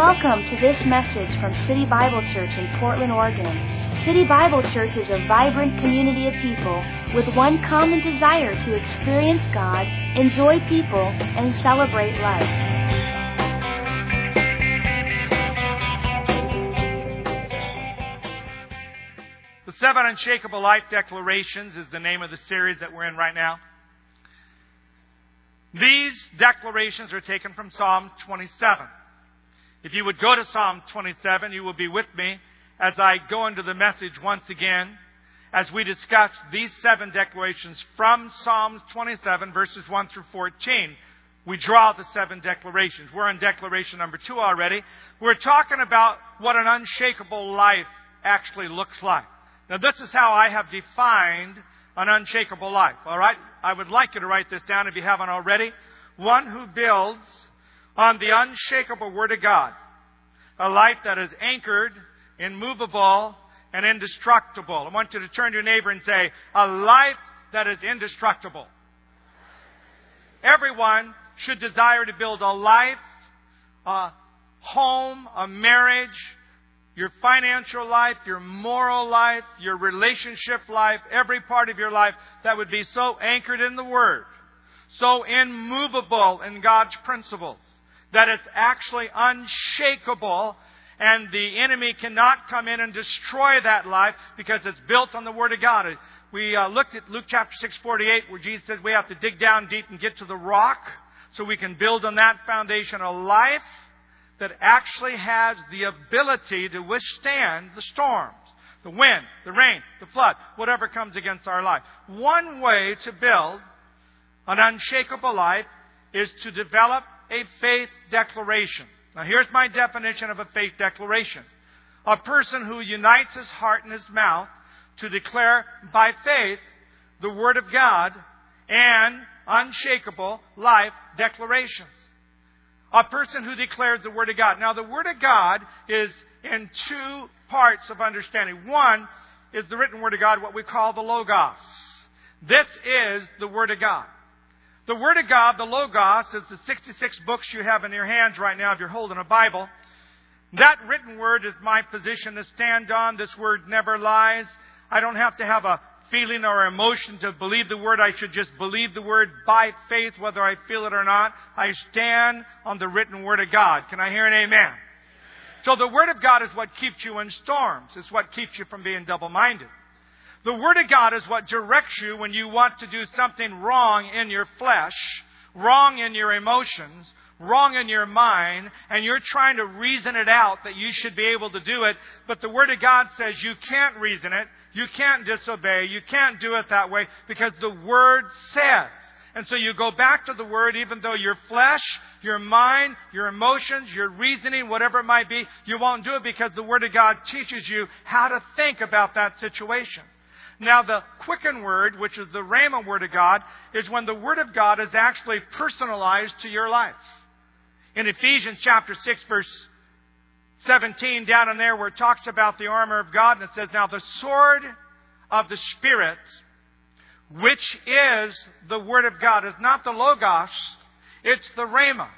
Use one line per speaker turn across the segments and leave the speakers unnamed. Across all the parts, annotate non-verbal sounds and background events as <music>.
Welcome to this message from City Bible Church in Portland, Oregon. City Bible Church is a vibrant community of people with one common desire to experience God, enjoy people, and celebrate life.
The Seven Unshakable Life Declarations is the name of the series that we're in right now. These declarations are taken from Psalm 27. If you would go to Psalm 27, you will be with me as I go into the message once again as we discuss these seven declarations from Psalms 27, verses 1 through 14. We draw the seven declarations. We're on declaration number two already. We're talking about what an unshakable life actually looks like. Now, this is how I have defined an unshakable life. All right? I would like you to write this down if you haven't already. One who builds on the unshakable Word of God. A life that is anchored, immovable, and indestructible. I want you to turn to your neighbor and say, a life that is indestructible. Everyone should desire to build a life, a home, a marriage, your financial life, your moral life, your relationship life, every part of your life that would be so anchored in the Word, so immovable in God's principles that it's actually unshakable and the enemy cannot come in and destroy that life because it's built on the Word of God. We uh, looked at Luke chapter 6, 48, where Jesus says we have to dig down deep and get to the rock so we can build on that foundation a life that actually has the ability to withstand the storms, the wind, the rain, the flood, whatever comes against our life. One way to build an unshakable life is to develop a faith declaration. Now, here's my definition of a faith declaration a person who unites his heart and his mouth to declare by faith the Word of God and unshakable life declarations. A person who declares the Word of God. Now, the Word of God is in two parts of understanding. One is the written Word of God, what we call the Logos. This is the Word of God. The Word of God, the Logos, is the 66 books you have in your hands right now if you're holding a Bible. That written Word is my position to stand on. This Word never lies. I don't have to have a feeling or emotion to believe the Word. I should just believe the Word by faith, whether I feel it or not. I stand on the written Word of God. Can I hear an amen? So the Word of God is what keeps you in storms. It's what keeps you from being double-minded. The Word of God is what directs you when you want to do something wrong in your flesh, wrong in your emotions, wrong in your mind, and you're trying to reason it out that you should be able to do it, but the Word of God says you can't reason it, you can't disobey, you can't do it that way, because the Word says. And so you go back to the Word, even though your flesh, your mind, your emotions, your reasoning, whatever it might be, you won't do it because the Word of God teaches you how to think about that situation. Now, the quicken word, which is the Rhema word of God, is when the word of God is actually personalized to your life. In Ephesians chapter 6, verse 17, down in there where it talks about the armor of God, and it says, Now the sword of the Spirit, which is the Word of God, is not the Logos, it's the Rhema.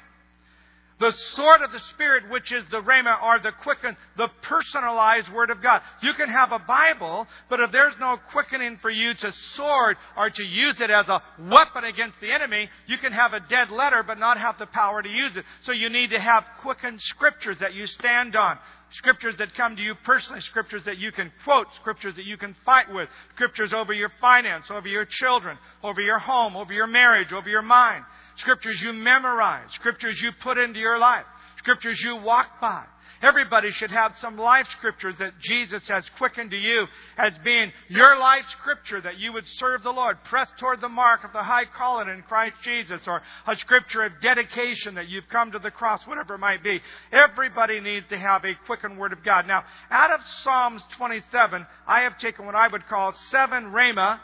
The sword of the Spirit, which is the Rhema, or the quicken, the personalized Word of God. You can have a Bible, but if there's no quickening for you to sword or to use it as a weapon against the enemy, you can have a dead letter but not have the power to use it. So you need to have quickened scriptures that you stand on. Scriptures that come to you personally, scriptures that you can quote, scriptures that you can fight with, scriptures over your finance, over your children, over your home, over your marriage, over your mind. Scriptures you memorize, scriptures you put into your life, scriptures you walk by. Everybody should have some life scriptures that Jesus has quickened to you as being your life scripture that you would serve the Lord, press toward the mark of the high calling in Christ Jesus, or a scripture of dedication that you've come to the cross, whatever it might be. Everybody needs to have a quickened word of God. Now, out of Psalms 27, I have taken what I would call seven Rhema,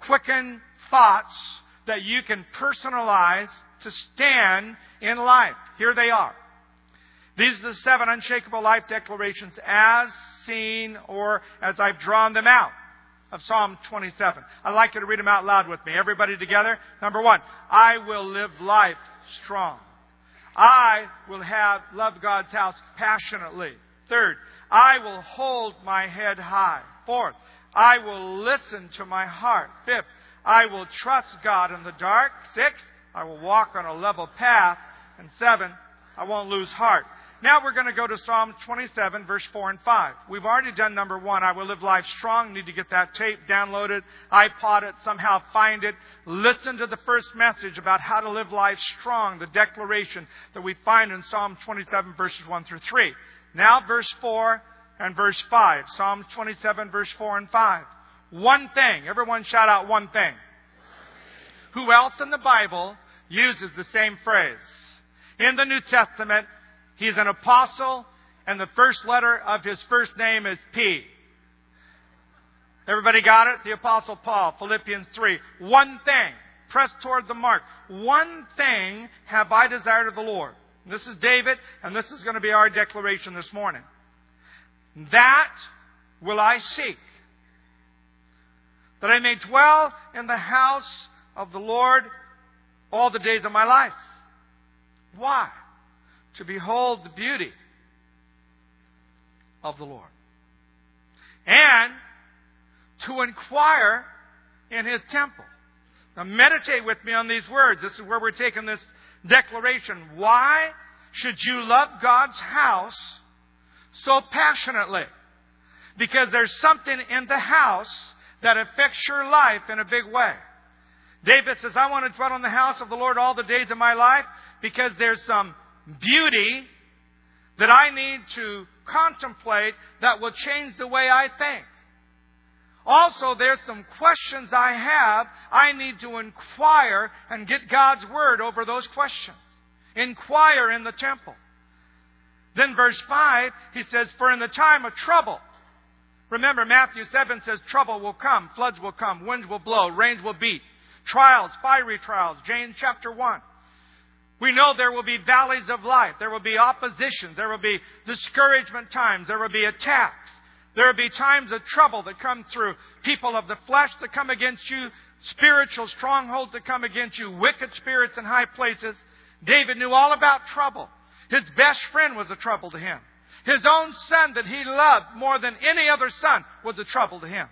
quickened thoughts that you can personalize to stand in life. Here they are. These are the seven unshakable life declarations as seen or as I've drawn them out of Psalm 27. I'd like you to read them out loud with me. Everybody together. Number one, I will live life strong. I will have love God's house passionately. Third, I will hold my head high. Fourth, I will listen to my heart. Fifth, I will trust God in the dark. Six, I will walk on a level path. And seven, I won't lose heart. Now we're going to go to Psalm 27, verse 4 and 5. We've already done number one. I will live life strong. Need to get that tape downloaded, iPod it, somehow find it. Listen to the first message about how to live life strong, the declaration that we find in Psalm 27, verses 1 through 3. Now, verse 4 and verse 5. Psalm 27, verse 4 and 5. One thing. Everyone shout out one thing. Who else in the Bible uses the same phrase? In the New Testament, He's an apostle, and the first letter of his first name is P. Everybody got it? The apostle Paul, Philippians 3. One thing, press toward the mark. One thing have I desired of the Lord. This is David, and this is going to be our declaration this morning. That will I seek, that I may dwell in the house of the Lord all the days of my life. Why? to behold the beauty of the Lord. And to inquire in his temple. Now, meditate with me on these words. This is where we're taking this declaration. Why should you love God's house so passionately? Because there's something in the house that affects your life in a big way. David says, I want to dwell in the house of the Lord all the days of my life because there's some beauty that I need to contemplate that will change the way I think. Also, there's some questions I have. I need to inquire and get God's word over those questions. Inquire in the temple. Then verse 5, he says, For in the time of trouble, remember Matthew 7 says, Trouble will come, floods will come, winds will blow, rains will beat, trials, fiery trials, James chapter 1. We know there will be valleys of life. There will be opposition. There will be discouragement times. There will be attacks. There will be times of trouble that come through. People of the flesh that come against you. Spiritual strongholds that come against you. Wicked spirits in high places. David knew all about trouble. His best friend was a trouble to him. His own son that he loved more than any other son was a trouble to him.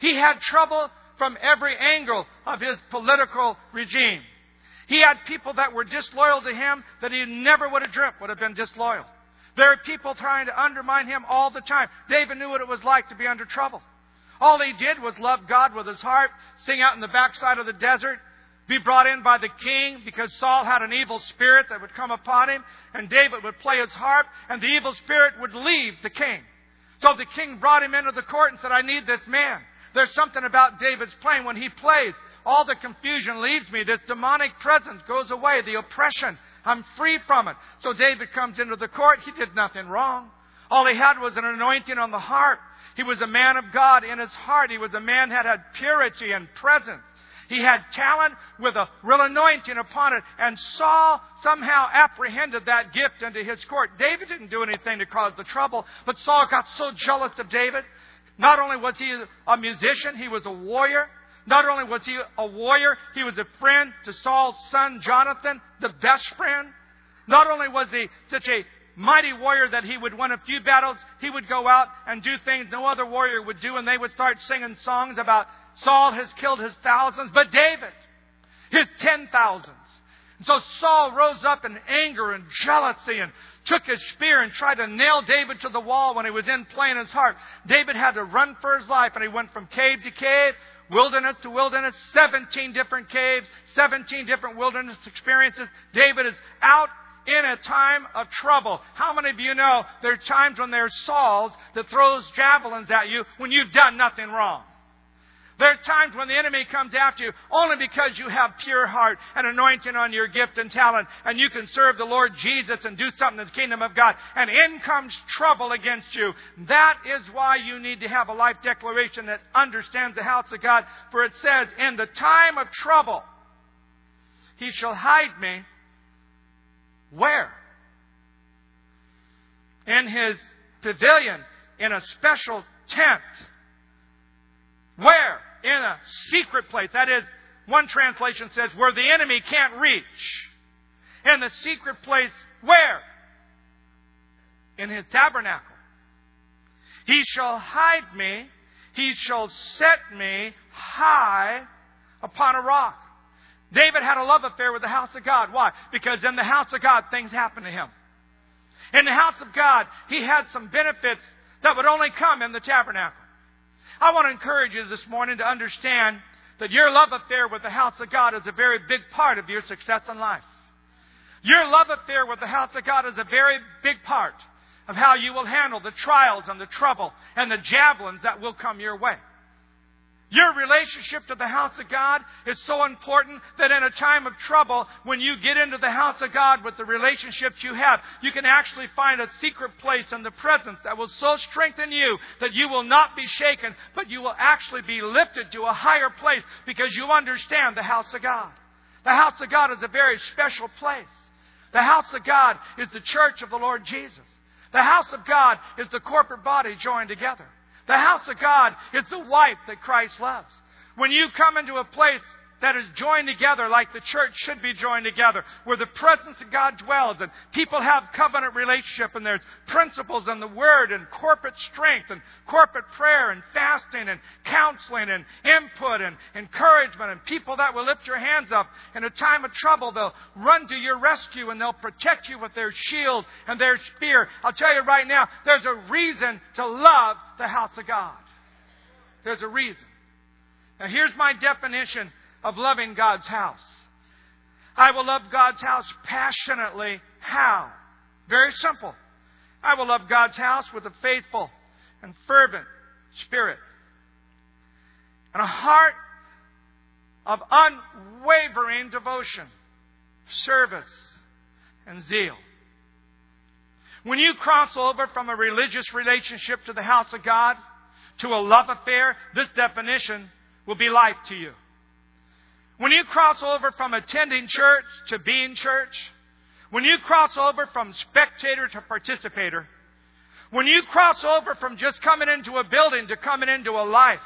He had trouble from every angle of his political regime. He had people that were disloyal to him that he never would have dreamt would have been disloyal. There are people trying to undermine him all the time. David knew what it was like to be under trouble. All he did was love God with his heart, sing out in the backside of the desert, be brought in by the king because Saul had an evil spirit that would come upon him, and David would play his harp, and the evil spirit would leave the king. So the king brought him into the court and said, I need this man. There's something about David's playing. When he plays, all the confusion leaves me. This demonic presence goes away. The oppression, I'm free from it. So David comes into the court. He did nothing wrong. All he had was an anointing on the heart. He was a man of God in his heart. He was a man that had purity and presence. He had talent with a real anointing upon it. And Saul somehow apprehended that gift into his court. David didn't do anything to cause the trouble, but Saul got so jealous of David. Not only was he a musician, he was a warrior. Not only was he a warrior, he was a friend to Saul's son Jonathan, the best friend. Not only was he such a mighty warrior that he would win a few battles, he would go out and do things no other warrior would do, and they would start singing songs about Saul has killed his thousands, but David, his ten thousands. And so Saul rose up in anger and jealousy and took his spear and tried to nail David to the wall when he was in playing his harp. David had to run for his life, and he went from cave to cave, wilderness to wilderness, 17 different caves, 17 different wilderness experiences. David is out in a time of trouble. How many of you know there are times when there's Sauls that throws javelins at you when you've done nothing wrong? There are times when the enemy comes after you only because you have pure heart and anointing on your gift and talent, and you can serve the Lord Jesus and do something in the kingdom of God, and in comes trouble against you. That is why you need to have a life declaration that understands the house of God, for it says, In the time of trouble, he shall hide me. Where? In his pavilion, in a special tent where? In a secret place. That is, one translation says, where the enemy can't reach. in the secret place where? In his tabernacle. He shall hide me, he shall set me high upon a rock. David had a love affair with the house of God. Why? Because in the house of God, things happened to him. In the house of God, he had some benefits that would only come in the tabernacle. I want to encourage you this morning to understand that your love affair with the house of God is a very big part of your success in life. Your love affair with the house of God is a very big part of how you will handle the trials and the trouble and the javelins that will come your way. Your relationship to the house of God is so important that in a time of trouble, when you get into the house of God with the relationships you have, you can actually find a secret place in the presence that will so strengthen you that you will not be shaken, but you will actually be lifted to a higher place because you understand the house of God. The house of God is a very special place. The house of God is the church of the Lord Jesus. The house of God is the corporate body joined together. The house of God is the wife that Christ loves. When you come into a place that is joined together like the church should be joined together, where the presence of God dwells and people have covenant relationship and there's principles and the Word and corporate strength and corporate prayer and fasting and counseling and input and encouragement and people that will lift your hands up in a time of trouble. They'll run to your rescue and they'll protect you with their shield and their spear. I'll tell you right now, there's a reason to love the house of God. There's a reason. Now here's my definition of loving God's house. I will love God's house passionately. How? Very simple. I will love God's house with a faithful and fervent spirit and a heart of unwavering devotion, service, and zeal. When you cross over from a religious relationship to the house of God to a love affair, this definition will be life to you. When you cross over from attending church to being church, when you cross over from spectator to participator, when you cross over from just coming into a building to coming into a life,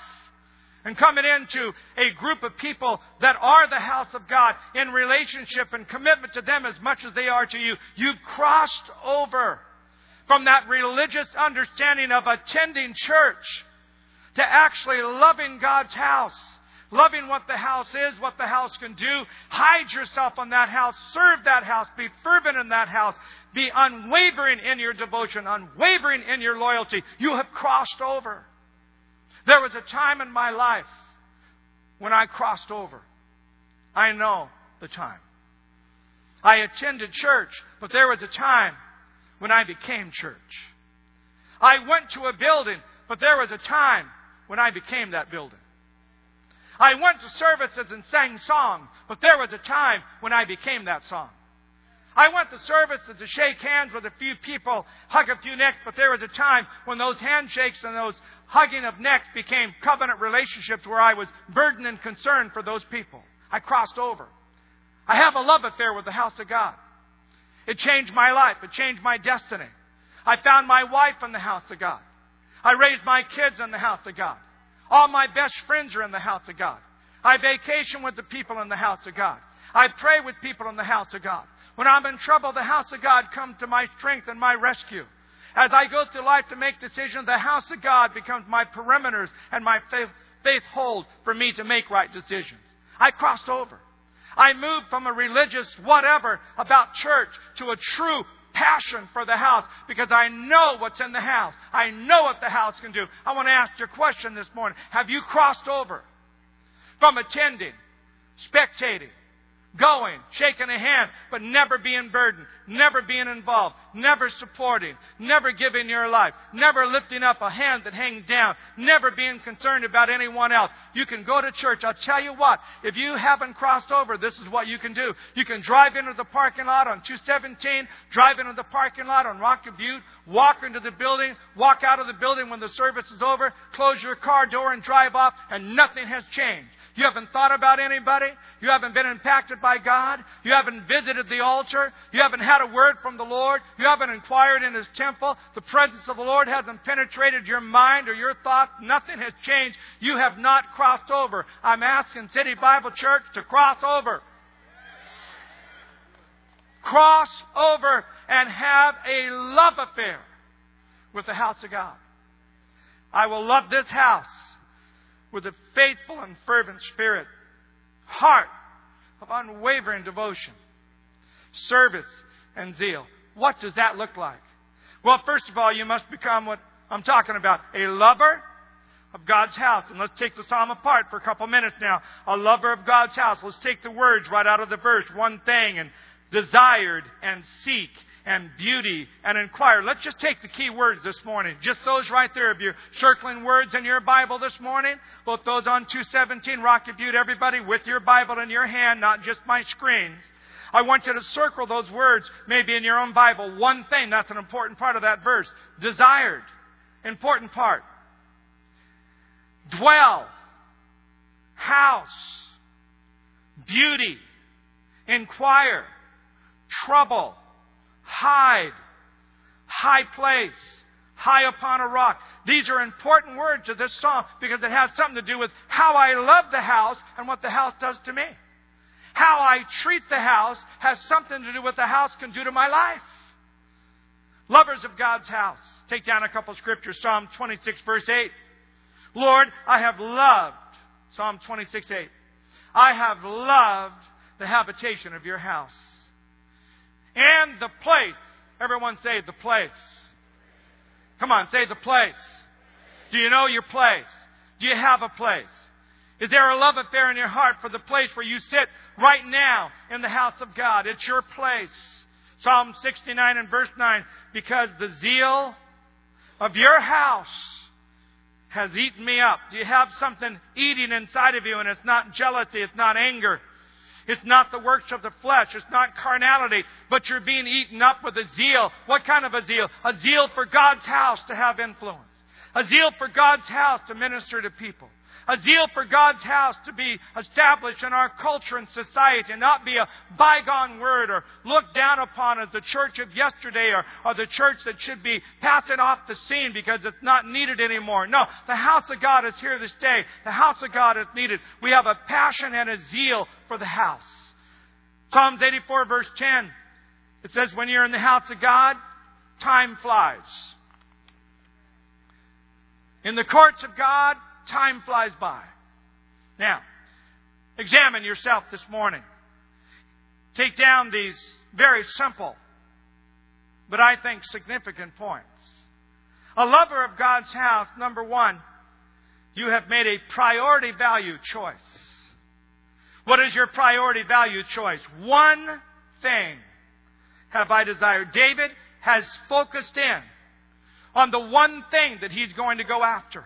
and coming into a group of people that are the house of God in relationship and commitment to them as much as they are to you, you've crossed over from that religious understanding of attending church to actually loving God's house loving what the house is, what the house can do. Hide yourself on that house. Serve that house. Be fervent in that house. Be unwavering in your devotion, unwavering in your loyalty. You have crossed over. There was a time in my life when I crossed over. I know the time. I attended church, but there was a time when I became church. I went to a building, but there was a time when I became that building. I went to services and sang songs, but there was a time when I became that song. I went to services to shake hands with a few people, hug a few necks, but there was a time when those handshakes and those hugging of necks became covenant relationships where I was burdened and concerned for those people. I crossed over. I have a love affair with the house of God. It changed my life. It changed my destiny. I found my wife in the house of God. I raised my kids in the house of God. All my best friends are in the house of God. I vacation with the people in the house of God. I pray with people in the house of God. When I'm in trouble, the house of God comes to my strength and my rescue. As I go through life to make decisions, the house of God becomes my perimeters and my faith, faith hold for me to make right decisions. I crossed over. I moved from a religious whatever about church to a true passion for the house because I know what's in the house. I know what the house can do. I want to ask you a question this morning. Have you crossed over from attending, spectating, going, shaking a hand, but never being burdened, never being involved, never supporting, never giving your life, never lifting up a hand that hangs down, never being concerned about anyone else. You can go to church. I'll tell you what, if you haven't crossed over, this is what you can do. You can drive into the parking lot on 217, drive into the parking lot on Rocky Butte, walk into the building, walk out of the building when the service is over, close your car door and drive off, and nothing has changed. You haven't thought about anybody. You haven't been impacted by God. You haven't visited the altar. You haven't had a word from the Lord. You haven't inquired in His temple. The presence of the Lord hasn't penetrated your mind or your thoughts. Nothing has changed. You have not crossed over. I'm asking City Bible Church to cross over. cross over and have a love affair with the house of God. I will love this house with a faithful and fervent spirit, heart of unwavering devotion, service, and zeal. What does that look like? Well, first of all, you must become what I'm talking about a lover of God's house. And let's take the psalm apart for a couple minutes now. A lover of God's house. Let's take the words right out of the verse. One thing and desired and seek and beauty and inquire. Let's just take the key words this morning. Just those right there. If you're circling words in your Bible this morning, both those on 217 Rocky Butte, everybody with your Bible in your hand, not just my screens. I want you to circle those words maybe in your own Bible. One thing, that's an important part of that verse. Desired. Important part. Dwell. House. Beauty. Inquire. Trouble hide, high place, high upon a rock. These are important words to this song because it has something to do with how I love the house and what the house does to me. How I treat the house has something to do with the house can do to my life. Lovers of God's house. Take down a couple scriptures. Psalm 26 verse 8. Lord, I have loved, Psalm 26 8. I have loved the habitation of your house and the place. Everyone say the place. Come on, say the place. Do you know your place? Do you have a place? Is there a love affair in your heart for the place where you sit right now in the house of God? It's your place. Psalm 69 and verse 9, because the zeal of your house has eaten me up. Do you have something eating inside of you and it's not jealousy, it's not anger, it's not the works of the flesh. It's not carnality, but you're being eaten up with a zeal. What kind of a zeal? A zeal for God's house to have influence. A zeal for God's house to minister to people a zeal for God's house to be established in our culture and society and not be a bygone word or looked down upon as the church of yesterday or, or the church that should be passing off the scene because it's not needed anymore. No, the house of God is here this day. The house of God is needed. We have a passion and a zeal for the house. Psalms 84 verse 10. It says, when you're in the house of God, time flies. In the courts of God, time flies by. Now, examine yourself this morning. Take down these very simple, but I think significant points. A lover of God's house, number one, you have made a priority value choice. What is your priority value choice? One thing have I desired. David has focused in on the one thing that he's going to go after.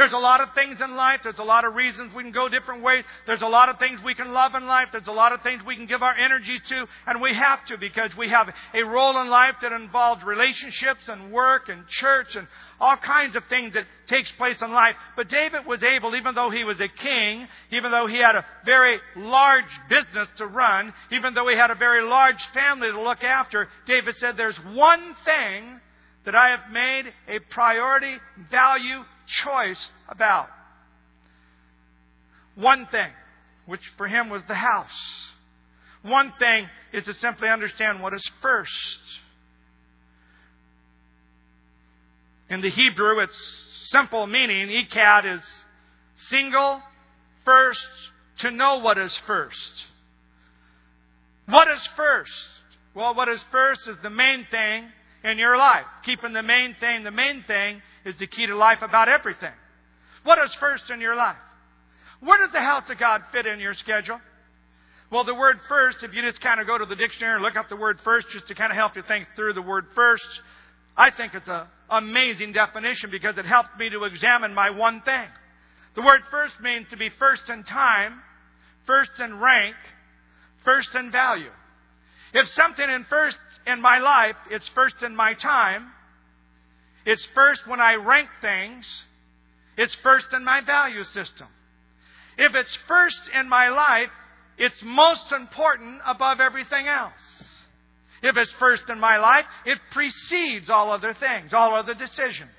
There's a lot of things in life. There's a lot of reasons we can go different ways. There's a lot of things we can love in life. There's a lot of things we can give our energies to. And we have to because we have a role in life that involves relationships and work and church and all kinds of things that takes place in life. But David was able, even though he was a king, even though he had a very large business to run, even though he had a very large family to look after, David said, there's one thing that I have made a priority value choice about. One thing, which for him was the house. One thing is to simply understand what is first. In the Hebrew, its simple meaning, Echad is single, first, to know what is first. What is first? Well, what is first is the main thing in your life. Keeping the main thing, the main thing is the key to life about everything. What is first in your life? Where does the house of God fit in your schedule? Well, the word first, if you just kind of go to the dictionary and look up the word first just to kind of help you think through the word first, I think it's an amazing definition because it helped me to examine my one thing. The word first means to be first in time, first in rank, first in value. If something in first in my life, it's first in my time, it's first when I rank things, it's first in my value system. If it's first in my life, it's most important above everything else. If it's first in my life, it precedes all other things, all other decisions.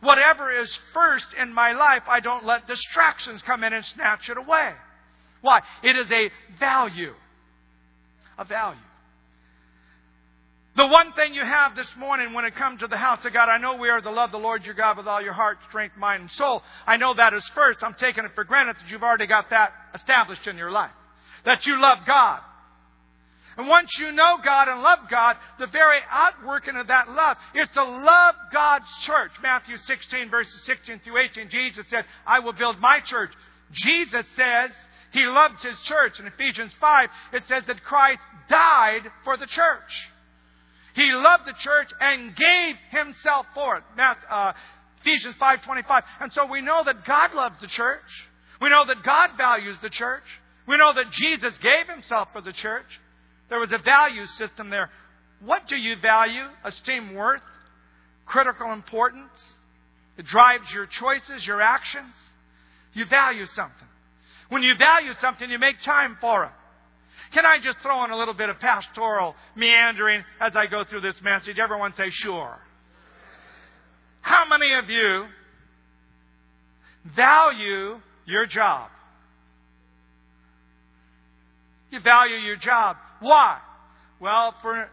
Whatever is first in my life, I don't let distractions come in and snatch it away. Why? It is a value. A value. The one thing you have this morning when it comes to the house of God, I know we are to love the Lord your God with all your heart, strength, mind, and soul. I know that is first. I'm taking it for granted that you've already got that established in your life. That you love God. And once you know God and love God, the very outworking of that love is to love God's church. Matthew 16, verses 16 through 18, Jesus said, I will build my church. Jesus says he loves his church. In Ephesians 5, it says that Christ died for the church. He loved the church and gave himself for it. Uh, Ephesians 5.25. And so we know that God loves the church. We know that God values the church. We know that Jesus gave himself for the church. There was a value system there. What do you value? Esteem worth? Critical importance? It drives your choices, your actions. You value something. When you value something, you make time for it. Can I just throw in a little bit of pastoral meandering as I go through this message? Everyone say, sure. How many of you value your job? You value your job. Why? Well, for,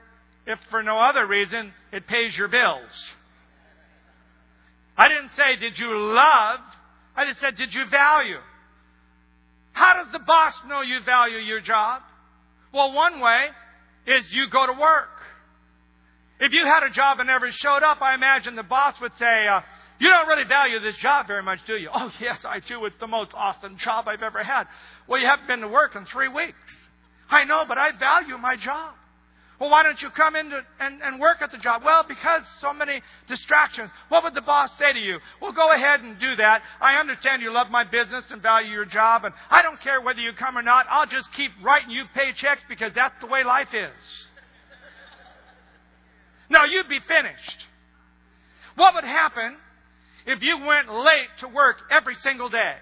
if for no other reason, it pays your bills. I didn't say, did you love? I just said, did you value? How does the boss know you value your job? Well, one way is you go to work. If you had a job and never showed up, I imagine the boss would say, uh, You don't really value this job very much, do you? <laughs> Oh, yes, I do. It's the most awesome job I've ever had. Well, you haven't been to work in three weeks. I know, but I value my job. Well, why don't you come in to, and, and work at the job? Well, because so many distractions. What would the boss say to you? Well, go ahead and do that. I understand you love my business and value your job, and I don't care whether you come or not. I'll just keep writing you paychecks because that's the way life is. No, you'd be finished. What would happen if you went late to work every single day?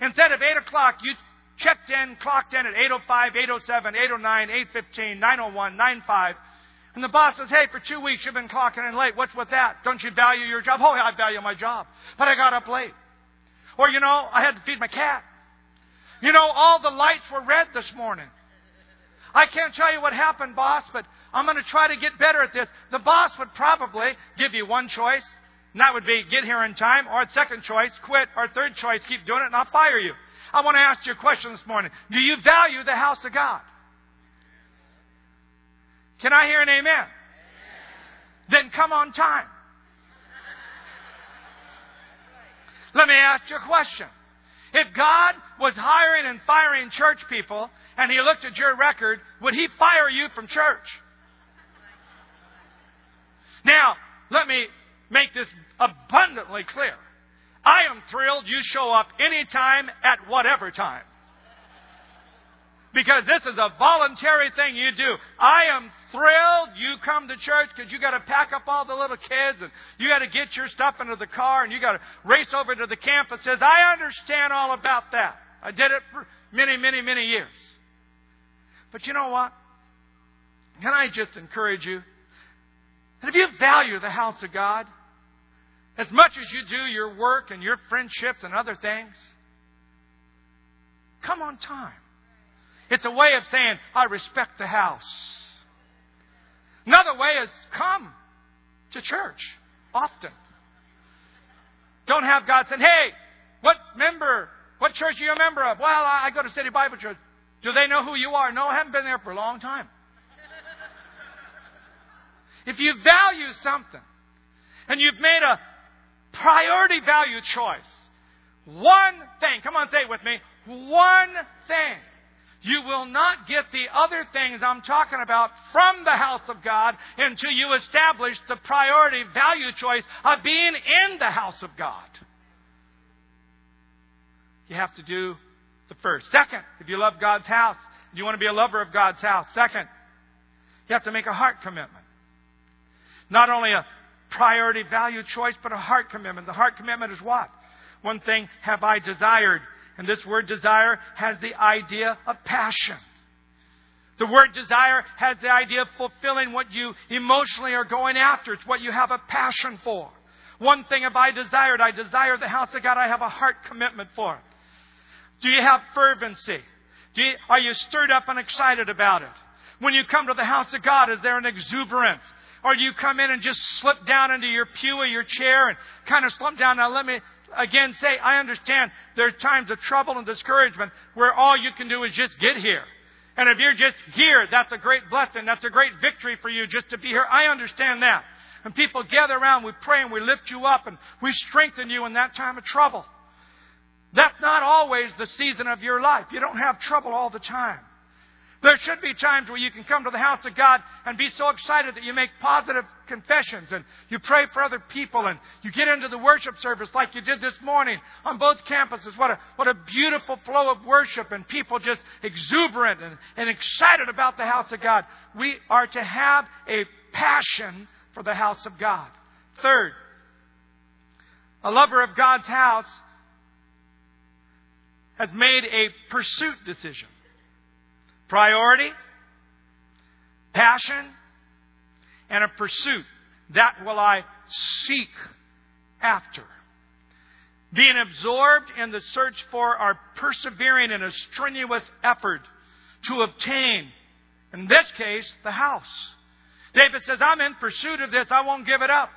Instead of 8 o'clock, you checked in, clocked in at 8.05, 8.07, 8.09, 8.15, 9.01, 9.05. And the boss says, hey, for two weeks you've been clocking in late. What's with that? Don't you value your job? Oh, yeah, I value my job. But I got up late. Or, you know, I had to feed my cat. You know, all the lights were red this morning. I can't tell you what happened, boss, but I'm going to try to get better at this. The boss would probably give you one choice, and that would be get here in time, or second choice, quit, or third choice, keep doing it, and I'll fire you. I want to ask you a question this morning. Do you value the house of God? Can I hear an amen? amen. Then come on time. Let me ask you a question. If God was hiring and firing church people and He looked at your record, would He fire you from church? Now, let me make this abundantly clear. I am thrilled you show up anytime at whatever time. Because this is a voluntary thing you do. I am thrilled you come to church because you got to pack up all the little kids and you got to get your stuff into the car and you got to race over to the campuses. I understand all about that. I did it for many, many, many years. But you know what? Can I just encourage you? And if you value the house of God, as much as you do your work and your friendships and other things, come on time. It's a way of saying, I respect the house. Another way is come to church often. Don't have God saying, hey, what member, what church are you a member of? Well, I go to City Bible Church. Do they know who you are? No, I haven't been there for a long time. if you value something and you've made a priority value choice. One thing. Come on, say it with me. One thing. You will not get the other things I'm talking about from the house of God until you establish the priority value choice of being in the house of God. You have to do the first. Second, if you love God's house, you want to be a lover of God's house. Second, you have to make a heart commitment. Not only a priority value choice, but a heart commitment. The heart commitment is what? One thing have I desired. And this word desire has the idea of passion. The word desire has the idea of fulfilling what you emotionally are going after. It's what you have a passion for. One thing have I desired. I desire the house of God. I have a heart commitment for it. Do you have fervency? You, are you stirred up and excited about it? When you come to the house of God, is there an exuberance? Or do you come in and just slip down into your pew or your chair and kind of slump down? Now let me again say, I understand there are times of trouble and discouragement where all you can do is just get here. And if you're just here, that's a great blessing. That's a great victory for you just to be here. I understand that. And people gather around, we pray and we lift you up and we strengthen you in that time of trouble. That's not always the season of your life. You don't have trouble all the time. There should be times where you can come to the house of God and be so excited that you make positive confessions and you pray for other people and you get into the worship service like you did this morning on both campuses. What a, what a beautiful flow of worship and people just exuberant and, and excited about the house of God. We are to have a passion for the house of God. Third, a lover of God's house has made a pursuit decision. Priority, passion, and a pursuit. That will I seek after. Being absorbed in the search for our persevering in a strenuous effort to obtain, in this case, the house. David says, I'm in pursuit of this. I won't give it up.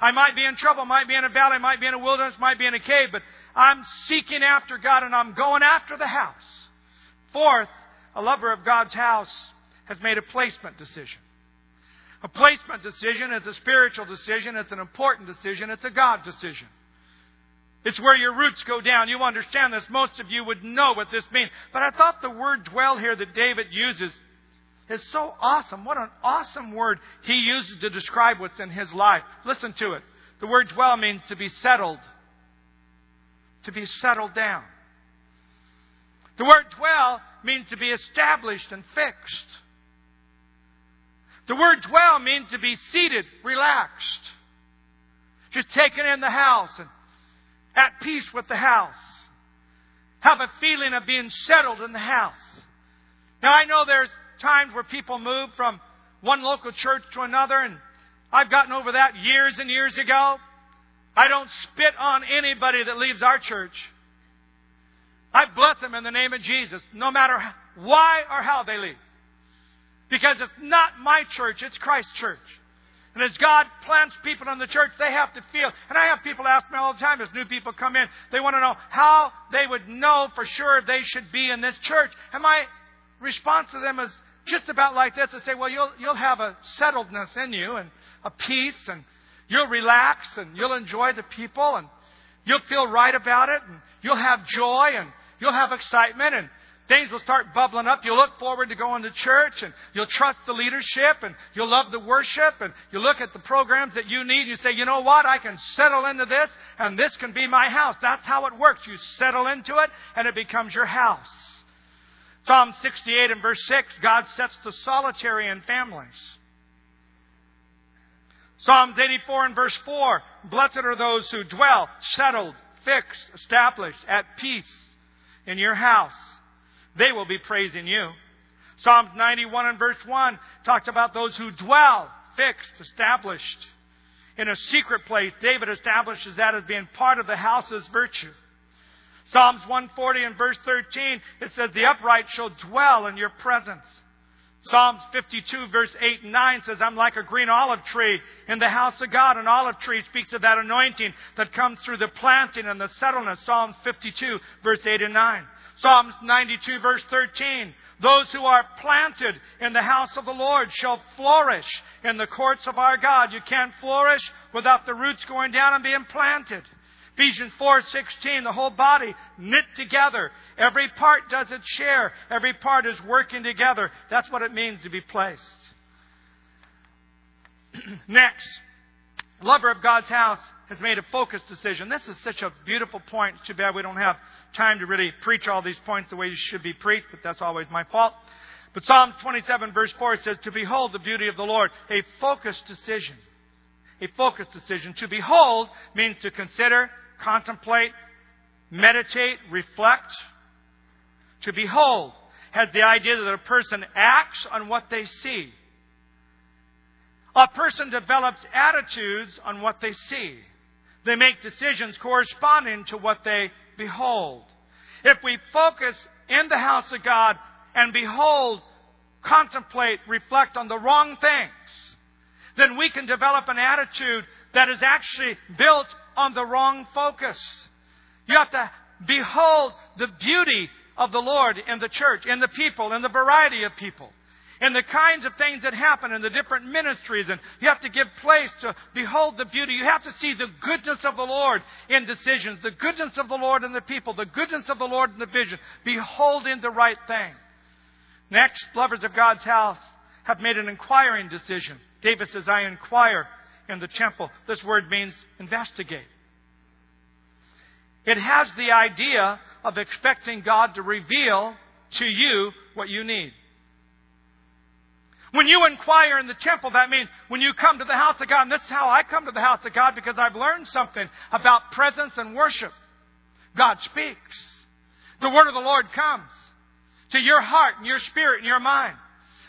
I might be in trouble, might be in a valley, might be in a wilderness, might be in a cave, but I'm seeking after God and I'm going after the house. Fourth, a lover of God's house has made a placement decision. A placement decision is a spiritual decision. It's an important decision. It's a God decision. It's where your roots go down. You understand this. Most of you would know what this means. But I thought the word dwell here that David uses is so awesome. What an awesome word he uses to describe what's in his life. Listen to it. The word dwell means to be settled, to be settled down. The word dwell means to be established and fixed. The word dwell means to be seated, relaxed, just taken in the house and at peace with the house. Have a feeling of being settled in the house. Now I know there's times where people move from one local church to another and I've gotten over that years and years ago. I don't spit on anybody that leaves our church. I bless them in the name of Jesus, no matter why or how they leave. Because it's not my church, it's Christ's church. And as God plants people in the church, they have to feel. And I have people ask me all the time as new people come in, they want to know how they would know for sure they should be in this church. And my response to them is just about like this. I say, well, you'll, you'll have a settledness in you and a peace and you'll relax and you'll enjoy the people and you'll feel right about it and you'll have joy and You'll have excitement and things will start bubbling up. You'll look forward to going to church and you'll trust the leadership and you'll love the worship and you'll look at the programs that you need. And you say, you know what? I can settle into this and this can be my house. That's how it works. You settle into it and it becomes your house. Psalm 68 and verse 6, God sets the solitary in families. Psalms 84 and verse 4, blessed are those who dwell, settled, fixed, established, at peace in your house. They will be praising you. Psalms 91 and verse 1 talks about those who dwell, fixed, established in a secret place. David establishes that as being part of the house's virtue. Psalms 140 and verse 13, it says, The upright shall dwell in your presence. Psalms 52 verse 8 and 9 says, I'm like a green olive tree in the house of God. An olive tree speaks of that anointing that comes through the planting and the settlement. Psalms 52 verse 8 and 9. Psalms 92 verse 13. Those who are planted in the house of the Lord shall flourish in the courts of our God. You can't flourish without the roots going down and being planted. Ephesians 4:16, the whole body knit together. Every part does its share. Every part is working together. That's what it means to be placed. <clears throat> Next, lover of God's house has made a focused decision. This is such a beautiful point. It's too bad we don't have time to really preach all these points the way you should be preached, but that's always my fault. But Psalm 27 verse 4 says, To behold the beauty of the Lord, a focused decision. A focused decision. To behold means to consider, contemplate, meditate, reflect. To behold has the idea that a person acts on what they see. A person develops attitudes on what they see. They make decisions corresponding to what they behold. If we focus in the house of God and behold contemplate, reflect on the wrong things, then we can develop an attitude that is actually built on the wrong focus. You have to behold the beauty of the Lord in the church, in the people, in the variety of people, in the kinds of things that happen in the different ministries. And you have to give place to behold the beauty. You have to see the goodness of the Lord in decisions, the goodness of the Lord in the people, the goodness of the Lord in the vision. Beholding the right thing. Next, lovers of God's house have made an inquiring decision. David says, I inquire in the temple. This word means investigate. It has the idea of expecting God to reveal to you what you need. When you inquire in the temple, that means when you come to the house of God, and this is how I come to the house of God because I've learned something about presence and worship. God speaks. The word of the Lord comes to your heart and your spirit and your mind.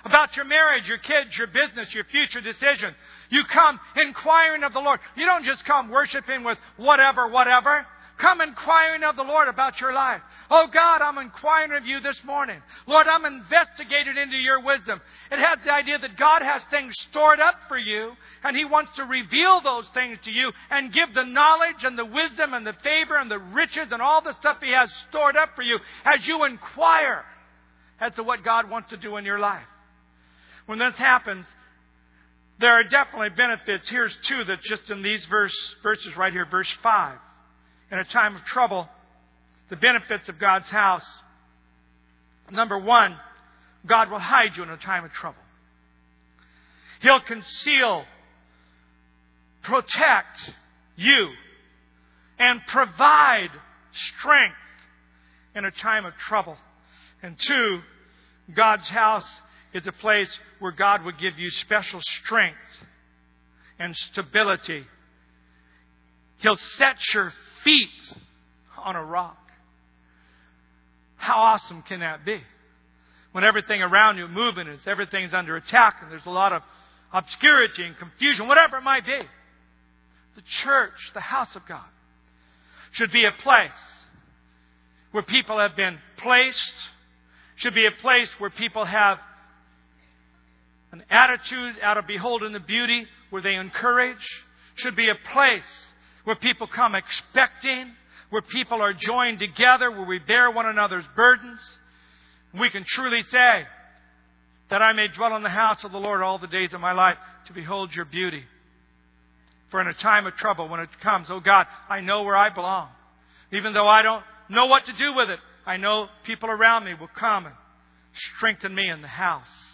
About your marriage, your kids, your business, your future decision. You come inquiring of the Lord. You don't just come worshiping with whatever, whatever. Come inquiring of the Lord about your life. Oh God, I'm inquiring of you this morning. Lord, I'm investigating into your wisdom. It has the idea that God has things stored up for you, and He wants to reveal those things to you and give the knowledge and the wisdom and the favor and the riches and all the stuff He has stored up for you as you inquire as to what God wants to do in your life. When this happens, there are definitely benefits. Here's two that just in these verse, verses right here, verse 5. In a time of trouble, the benefits of God's house. Number one, God will hide you in a time of trouble. He'll conceal, protect you, and provide strength in a time of trouble. And two, God's house is a place where God would give you special strength and stability. He'll set your feet on a rock. How awesome can that be? When everything around you moving is everything's under attack and there's a lot of obscurity and confusion, whatever it might be. The church, the house of God, should be a place where people have been placed should be a place where people have an attitude out of beholding the beauty, where they encourage. Should be a place where people come expecting, where people are joined together, where we bear one another's burdens. We can truly say that I may dwell in the house of the Lord all the days of my life to behold your beauty. For in a time of trouble, when it comes, oh God, I know where I belong. Even though I don't know what to do with it, I know people around me will come and strengthen me in the house